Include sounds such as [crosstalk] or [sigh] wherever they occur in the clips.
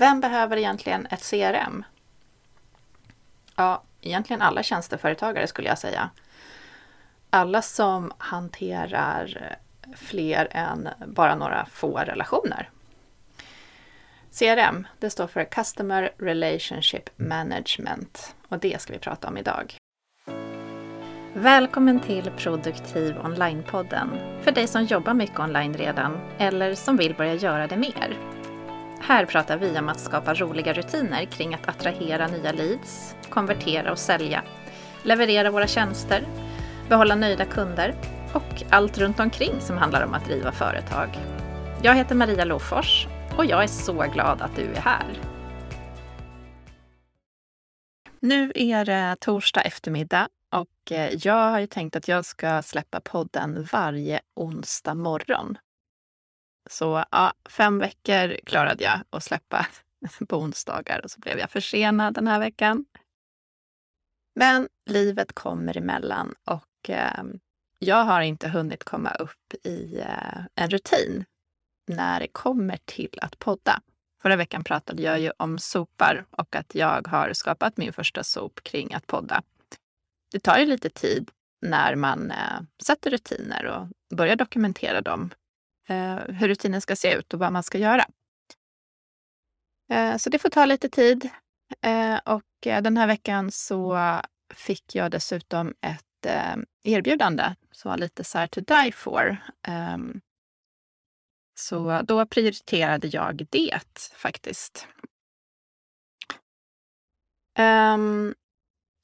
Vem behöver egentligen ett CRM? Ja, egentligen alla tjänsteföretagare skulle jag säga. Alla som hanterar fler än bara några få relationer. CRM, det står för Customer Relationship Management och det ska vi prata om idag. Välkommen till Produktiv Online-podden för dig som jobbar mycket online redan eller som vill börja göra det mer. Här pratar vi om att skapa roliga rutiner kring att attrahera nya leads, konvertera och sälja, leverera våra tjänster, behålla nöjda kunder och allt runt omkring som handlar om att driva företag. Jag heter Maria Lofors och jag är så glad att du är här. Nu är det torsdag eftermiddag och eh, jag har ju tänkt att jag ska släppa podden varje onsdag morgon. Så ja, fem veckor klarade jag att släppa [laughs] på onsdagar och så blev jag försenad den här veckan. Men livet kommer emellan och eh, jag har inte hunnit komma upp i eh, en rutin när det kommer till att podda. Förra veckan pratade jag ju om sopar och att jag har skapat min första sop kring att podda. Det tar ju lite tid när man eh, sätter rutiner och börjar dokumentera dem. Eh, hur rutinen ska se ut och vad man ska göra. Eh, så det får ta lite tid. Eh, och eh, den här veckan så fick jag dessutom ett eh, erbjudande som var lite så här to die for. Ehm, så då prioriterade jag det faktiskt. Um,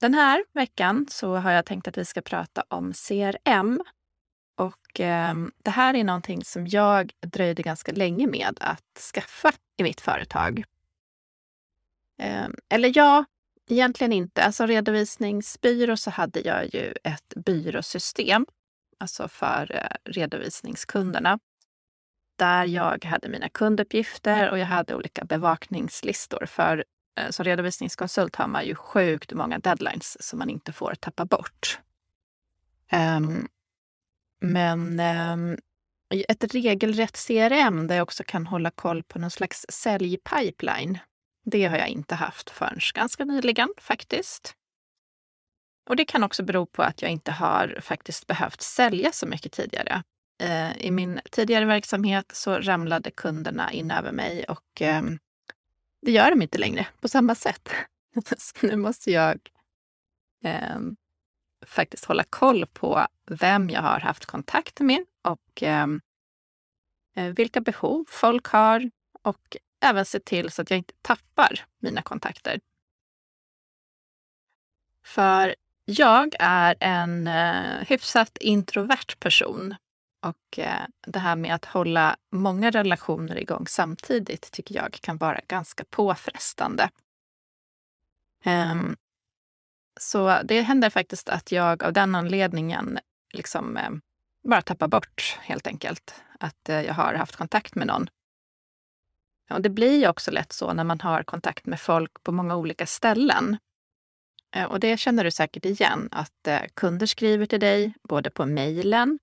den här veckan så har jag tänkt att vi ska prata om CRM. Och eh, det här är någonting som jag dröjde ganska länge med att skaffa i mitt företag. Eh, eller ja, egentligen inte. Alltså redovisningsbyrå så hade jag ju ett byråsystem, alltså för eh, redovisningskunderna där jag hade mina kunduppgifter och jag hade olika bevakningslistor. För eh, som redovisningskonsult har man ju sjukt många deadlines som man inte får tappa bort. Um, Mm. men eh, ett regelrätt CRM där jag också kan hålla koll på någon slags säljpipeline, det har jag inte haft förrän ganska nyligen faktiskt. Och det kan också bero på att jag inte har faktiskt behövt sälja så mycket tidigare. Eh, I min tidigare verksamhet så ramlade kunderna in över mig och eh, det gör de inte längre på samma sätt. [laughs] så nu måste jag eh, faktiskt hålla koll på vem jag har haft kontakt med och ehm, eh, vilka behov folk har och även se till så att jag inte tappar mina kontakter. För jag är en eh, hyfsat introvert person och eh, det här med att hålla många relationer igång samtidigt tycker jag kan vara ganska påfrestande. Um, så det händer faktiskt att jag av den anledningen liksom eh, bara tappar bort helt enkelt att eh, jag har haft kontakt med någon. Och det blir ju också lätt så när man har kontakt med folk på många olika ställen. Eh, och det känner du säkert igen, att eh, kunder skriver till dig både på mejlen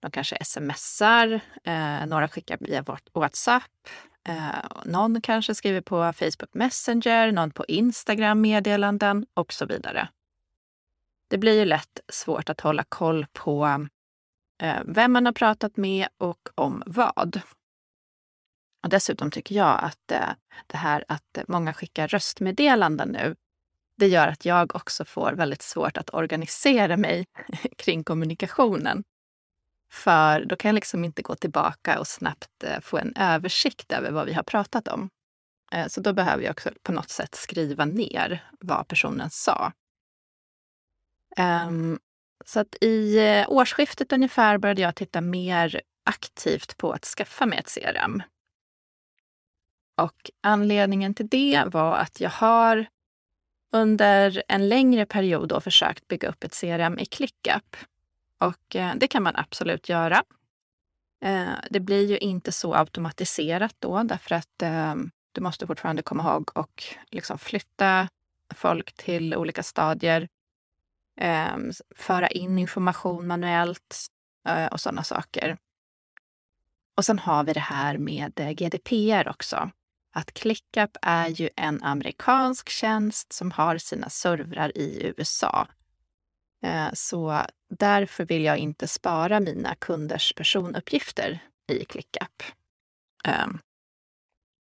de kanske smsar, eh, några skickar via WhatsApp, eh, någon kanske skriver på Facebook Messenger, någon på Instagram meddelanden och så vidare. Det blir ju lätt svårt att hålla koll på eh, vem man har pratat med och om vad. Och dessutom tycker jag att eh, det här att många skickar röstmeddelanden nu, det gör att jag också får väldigt svårt att organisera mig [laughs] kring kommunikationen. För då kan jag liksom inte gå tillbaka och snabbt eh, få en översikt över vad vi har pratat om. Eh, så då behöver jag också på något sätt skriva ner vad personen sa. Ehm, så att i eh, årsskiftet ungefär började jag titta mer aktivt på att skaffa mig ett CRM. Och anledningen till det var att jag har under en längre period då försökt bygga upp ett CRM i ClickUp. Och eh, det kan man absolut göra. Eh, det blir ju inte så automatiserat då därför att eh, du måste fortfarande komma ihåg och liksom flytta folk till olika stadier. Ehm, föra in information manuellt eh, och sådana saker. Och sen har vi det här med eh, GDPR också. att ClickUp är ju en amerikansk tjänst som har sina servrar i USA. Eh, så därför vill jag inte spara mina kunders personuppgifter i ClickUp. Ehm,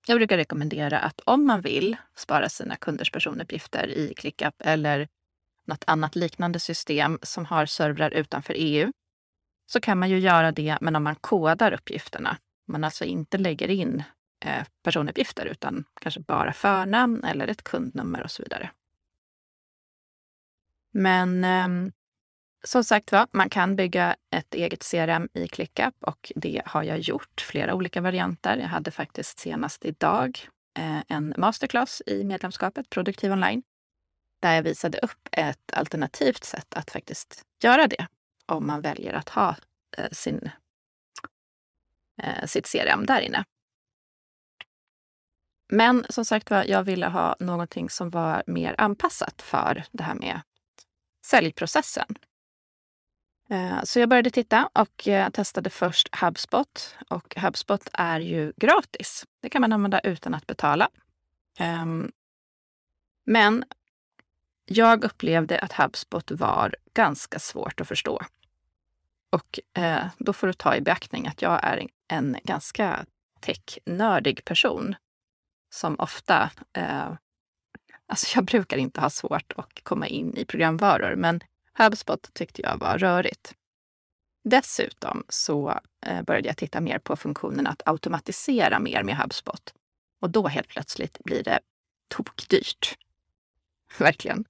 jag brukar rekommendera att om man vill spara sina kunders personuppgifter i ClickUp eller något annat liknande system som har servrar utanför EU, så kan man ju göra det, men om man kodar uppgifterna. Man alltså inte lägger in eh, personuppgifter utan kanske bara förnamn eller ett kundnummer och så vidare. Men ehm, som sagt var, man kan bygga ett eget CRM i ClickUp och det har jag gjort, flera olika varianter. Jag hade faktiskt senast idag eh, en masterclass i medlemskapet Produktiv online där jag visade upp ett alternativt sätt att faktiskt göra det om man väljer att ha eh, sin, eh, sitt CRM där inne. Men som sagt var, jag ville ha någonting som var mer anpassat för det här med säljprocessen. Eh, så jag började titta och eh, testade först HubSpot. Och HubSpot är ju gratis. Det kan man använda utan att betala. Ehm, men jag upplevde att HubSpot var ganska svårt att förstå. Och eh, då får du ta i beaktning att jag är en ganska technördig person som ofta... Alltså jag brukar inte ha svårt att komma in i programvaror, men HubSpot tyckte jag var rörigt. Dessutom så eh, började jag titta mer på funktionen att automatisera mer med HubSpot. Och då helt plötsligt blir det tokdyrt. [laughs] Verkligen.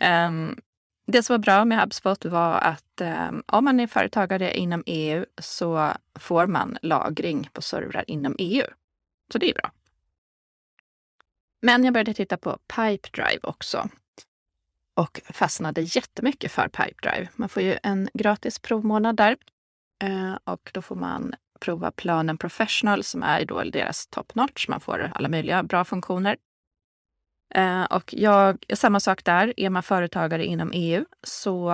Um, det som var bra med HubSpot var att um, om man är företagare inom EU så får man lagring på servrar inom EU. Så det är bra. Men jag började titta på Pipedrive också och fastnade jättemycket för Pipedrive. Man får ju en gratis provmånad där eh, och då får man prova planen Professional som är då deras top notch. Man får alla möjliga bra funktioner. Eh, och jag, samma sak där, är man företagare inom EU så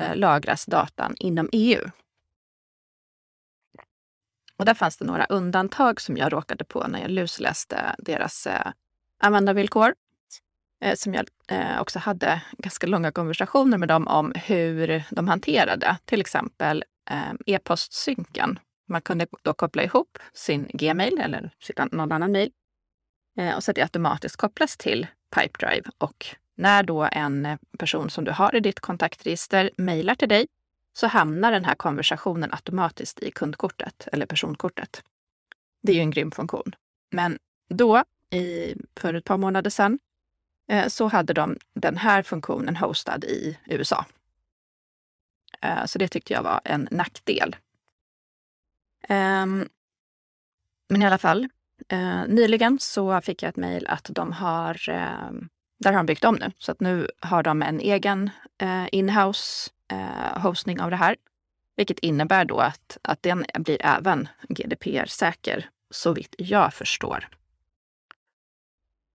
eh, lagras datan inom EU. Och där fanns det några undantag som jag råkade på när jag lusläste deras användarvillkor. Eh, som jag eh, också hade ganska långa konversationer med dem om hur de hanterade. Till exempel eh, e-postsynken. Man kunde då koppla ihop sin Gmail eller någon annan mail eh, och så att det automatiskt kopplas till Pipedrive. Och när då en person som du har i ditt kontaktregister mejlar till dig så hamnar den här konversationen automatiskt i kundkortet eller personkortet. Det är ju en grym funktion. Men då i, för ett par månader sedan Eh, så hade de den här funktionen hostad i USA. Eh, så det tyckte jag var en nackdel. Ehm, men i alla fall, eh, nyligen så fick jag ett mejl att de har, ehm, där har de byggt om nu, så att nu har de en egen inhouse hostning av det här. Vilket innebär då att, att den blir även GDPR-säker, så vitt jag förstår.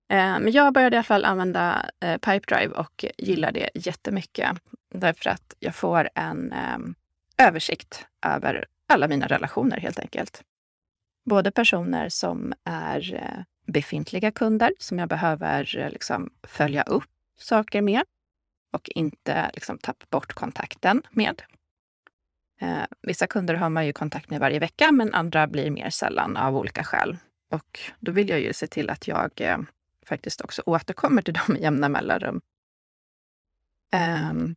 Eh, men jag började i alla fall använda eh, Pipedrive och gillar det jättemycket. Därför att jag får en eh, översikt över alla mina relationer helt enkelt. Både personer som är befintliga kunder som jag behöver liksom, följa upp saker med och inte liksom, tappa bort kontakten med. Eh, vissa kunder har man ju kontakt med varje vecka, men andra blir mer sällan av olika skäl. Och då vill jag ju se till att jag eh, faktiskt också återkommer till dem i jämna mellanrum. Um,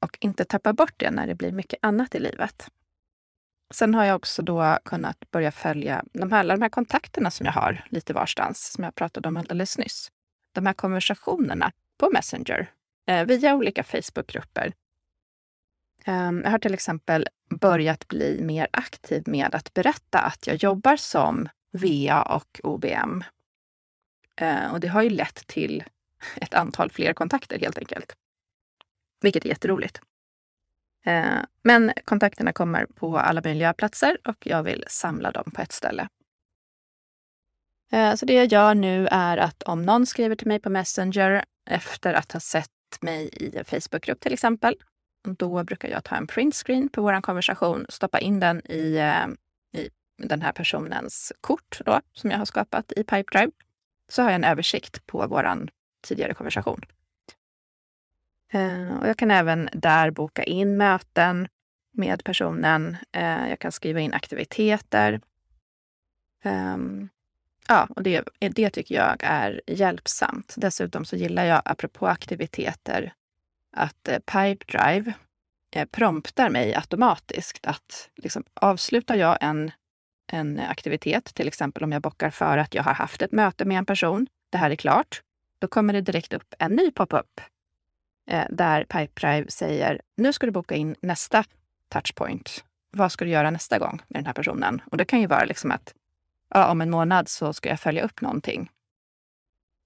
och inte tappar bort det när det blir mycket annat i livet. Sen har jag också då kunnat börja följa de här, alla de här kontakterna som jag har lite varstans, som jag pratade om alldeles nyss. De här konversationerna på Messenger eh, via olika Facebookgrupper. Um, jag har till exempel börjat bli mer aktiv med att berätta att jag jobbar som VA och OBM Eh, och det har ju lett till ett antal fler kontakter helt enkelt. Vilket är jätteroligt. Eh, men kontakterna kommer på alla möjliga platser och jag vill samla dem på ett ställe. Eh, så det jag gör nu är att om någon skriver till mig på Messenger efter att ha sett mig i en Facebookgrupp till exempel, då brukar jag ta en printscreen på vår konversation, stoppa in den i, eh, i den här personens kort då, som jag har skapat i Pipedrive, så har jag en översikt på vår tidigare konversation. Eh, och jag kan även där boka in möten med personen. Eh, jag kan skriva in aktiviteter. Ehm, ja, och det, det tycker jag är hjälpsamt. Dessutom så gillar jag, apropå aktiviteter, att eh, Pipedrive promptar mig automatiskt att liksom, avslutar jag en, en aktivitet, till exempel om jag bockar för att jag har haft ett möte med en person, det här är klart, då kommer det direkt upp en ny pop-up eh, där Pipedrive säger nu ska du boka in nästa touchpoint. Vad ska du göra nästa gång med den här personen? Och det kan ju vara liksom att ja, om en månad så ska jag följa upp någonting.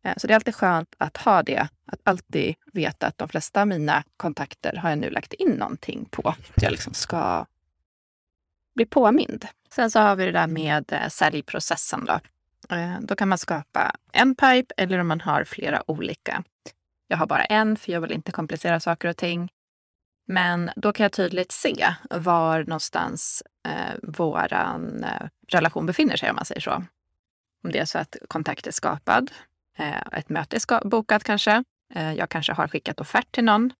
Eh, så det är alltid skönt att ha det, att alltid veta att de flesta av mina kontakter har jag nu lagt in någonting på. Att jag liksom ska bli påmind. Sen så har vi det där med eh, säljprocessen. Då. Eh, då kan man skapa en pipe eller om man har flera olika. Jag har bara en för jag vill inte komplicera saker och ting. Men då kan jag tydligt se var någonstans eh, våran eh, relation befinner sig, om man säger så. Om det är så att kontakt är skapad, ett möte är bokat kanske, jag kanske har skickat offert till någon.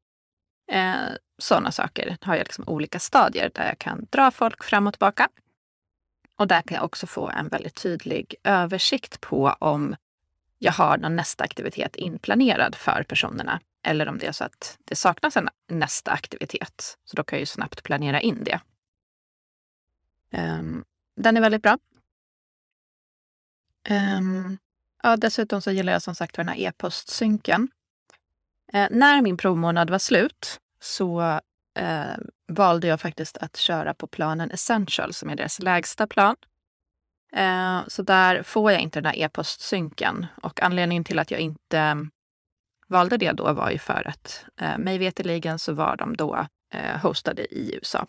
Sådana saker har jag liksom olika stadier där jag kan dra folk fram och tillbaka. Och där kan jag också få en väldigt tydlig översikt på om jag har någon nästa aktivitet inplanerad för personerna eller om det är så att det saknas en nästa aktivitet. Så då kan jag ju snabbt planera in det. Um, den är väldigt bra. Um, ja, dessutom så gillar jag som sagt den här e-postsynken. Uh, när min provmånad var slut så uh, valde jag faktiskt att köra på planen Essential som är deras lägsta plan. Eh, så där får jag inte den här e-postsynken och anledningen till att jag inte mm, valde det då var ju för att eh, mig veterligen så var de då eh, hostade i USA.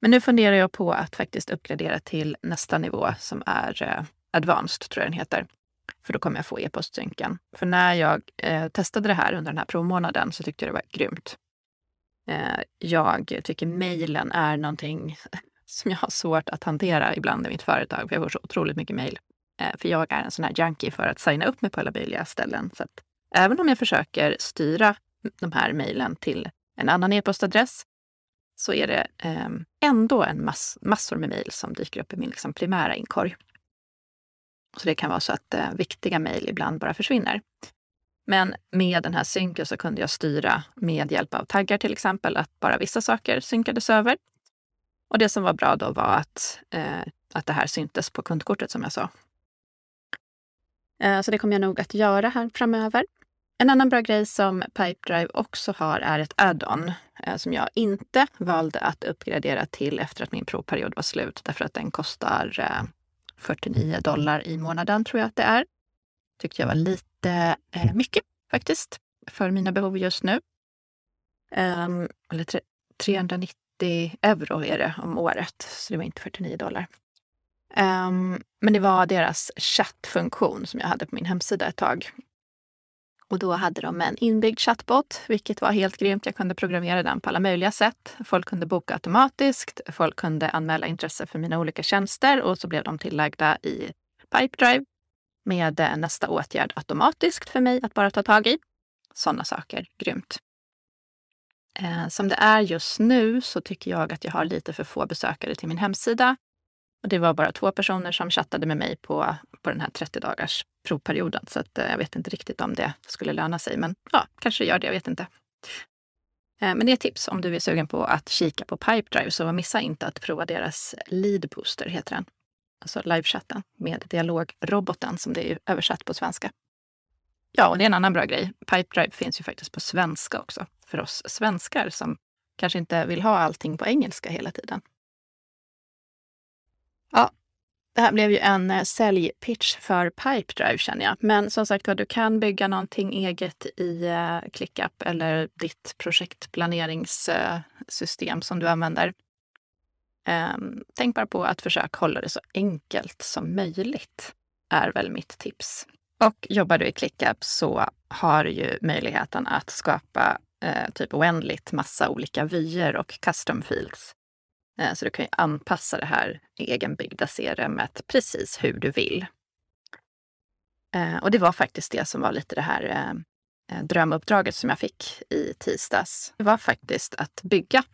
Men nu funderar jag på att faktiskt uppgradera till nästa nivå som är eh, advanced, tror jag den heter. För då kommer jag få e-postsynken. För när jag eh, testade det här under den här provmånaden så tyckte jag det var grymt. Eh, jag tycker mejlen är någonting [laughs] som jag har svårt att hantera ibland i mitt företag. För jag får så otroligt mycket mejl. Eh, för jag är en sån här junkie för att signa upp mig på alla möjliga ställen. Så att Även om jag försöker styra de här mejlen till en annan e-postadress så är det eh, ändå en mass, massor med mejl som dyker upp i min liksom, primära inkorg. Så det kan vara så att eh, viktiga mejl ibland bara försvinner. Men med den här synken så kunde jag styra med hjälp av taggar till exempel att bara vissa saker synkades över. Och det som var bra då var att, eh, att det här syntes på kundkortet som jag sa. Eh, så det kommer jag nog att göra här framöver. En annan bra grej som Pipedrive också har är ett add-on eh, som jag inte valde att uppgradera till efter att min provperiod var slut därför att den kostar eh, 49 dollar i månaden tror jag att det är. Tyckte jag var lite eh, mycket faktiskt för mina behov just nu. Um, eller 390 euro är det om året, så det var inte 49 dollar. Um, men det var deras chattfunktion som jag hade på min hemsida ett tag. Och då hade de en inbyggd chatbot, vilket var helt grymt. Jag kunde programmera den på alla möjliga sätt. Folk kunde boka automatiskt, folk kunde anmäla intresse för mina olika tjänster och så blev de tillagda i Pipedrive med eh, nästa åtgärd automatiskt för mig att bara ta tag i. Sådana saker, grymt. Eh, som det är just nu så tycker jag att jag har lite för få besökare till min hemsida. Och det var bara två personer som chattade med mig på, på den här 30 dagars provperioden. Så att, eh, jag vet inte riktigt om det skulle löna sig. Men ja, kanske gör det, jag vet inte. Men det är ett tips om du är sugen på att kika på Pipedrive. Så missa inte att prova deras Lead Booster, heter den. Alltså livechatten med dialogroboten som det är översatt på svenska. Ja, och det är en annan bra grej. Pipedrive finns ju faktiskt på svenska också. För oss svenskar som kanske inte vill ha allting på engelska hela tiden. Ja, det här blev ju en eh, säljpitch för Pipedrive känner jag. Men som sagt var, du kan bygga någonting eget i eh, ClickUp eller ditt projektplaneringssystem som du använder. Um, tänk bara på att försöka hålla det så enkelt som möjligt, är väl mitt tips. Och jobbar du i ClickUp så har du ju möjligheten att skapa eh, typ oändligt massa olika vyer och custom fields Eh, så du kan ju anpassa det här egenbyggda CRMet precis hur du vill. Eh, och det var faktiskt det som var lite det här eh, eh drömuppdraget som jag fick i tisdags. Det var faktiskt att bygga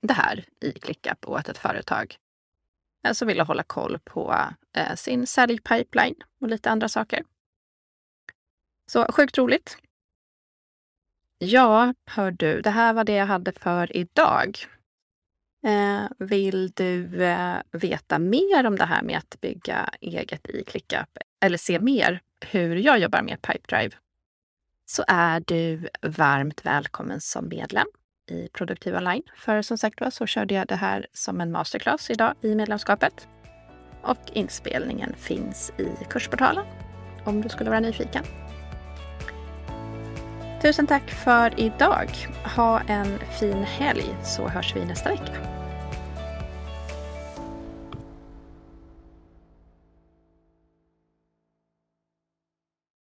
det här i ClickUp åt ett företag alltså som ville hålla koll på eh, sin säljpipeline och lite andra saker. Så sjukt roligt. Ja, hör du, det här var det jag hade för idag. Eh, vill du eh, veta mer om det här med att bygga eget i ClickUp eller se mer hur jag jobbar med Pipedrive så är du varmt välkommen som medlem i Produktiv Online. För som sagt var så körde jag det här som en masterclass idag i medlemskapet. Och inspelningen finns i kursportalen om du skulle vara nyfiken. Tusen tack för idag. Ha en fin helg så hörs vi nästa vecka.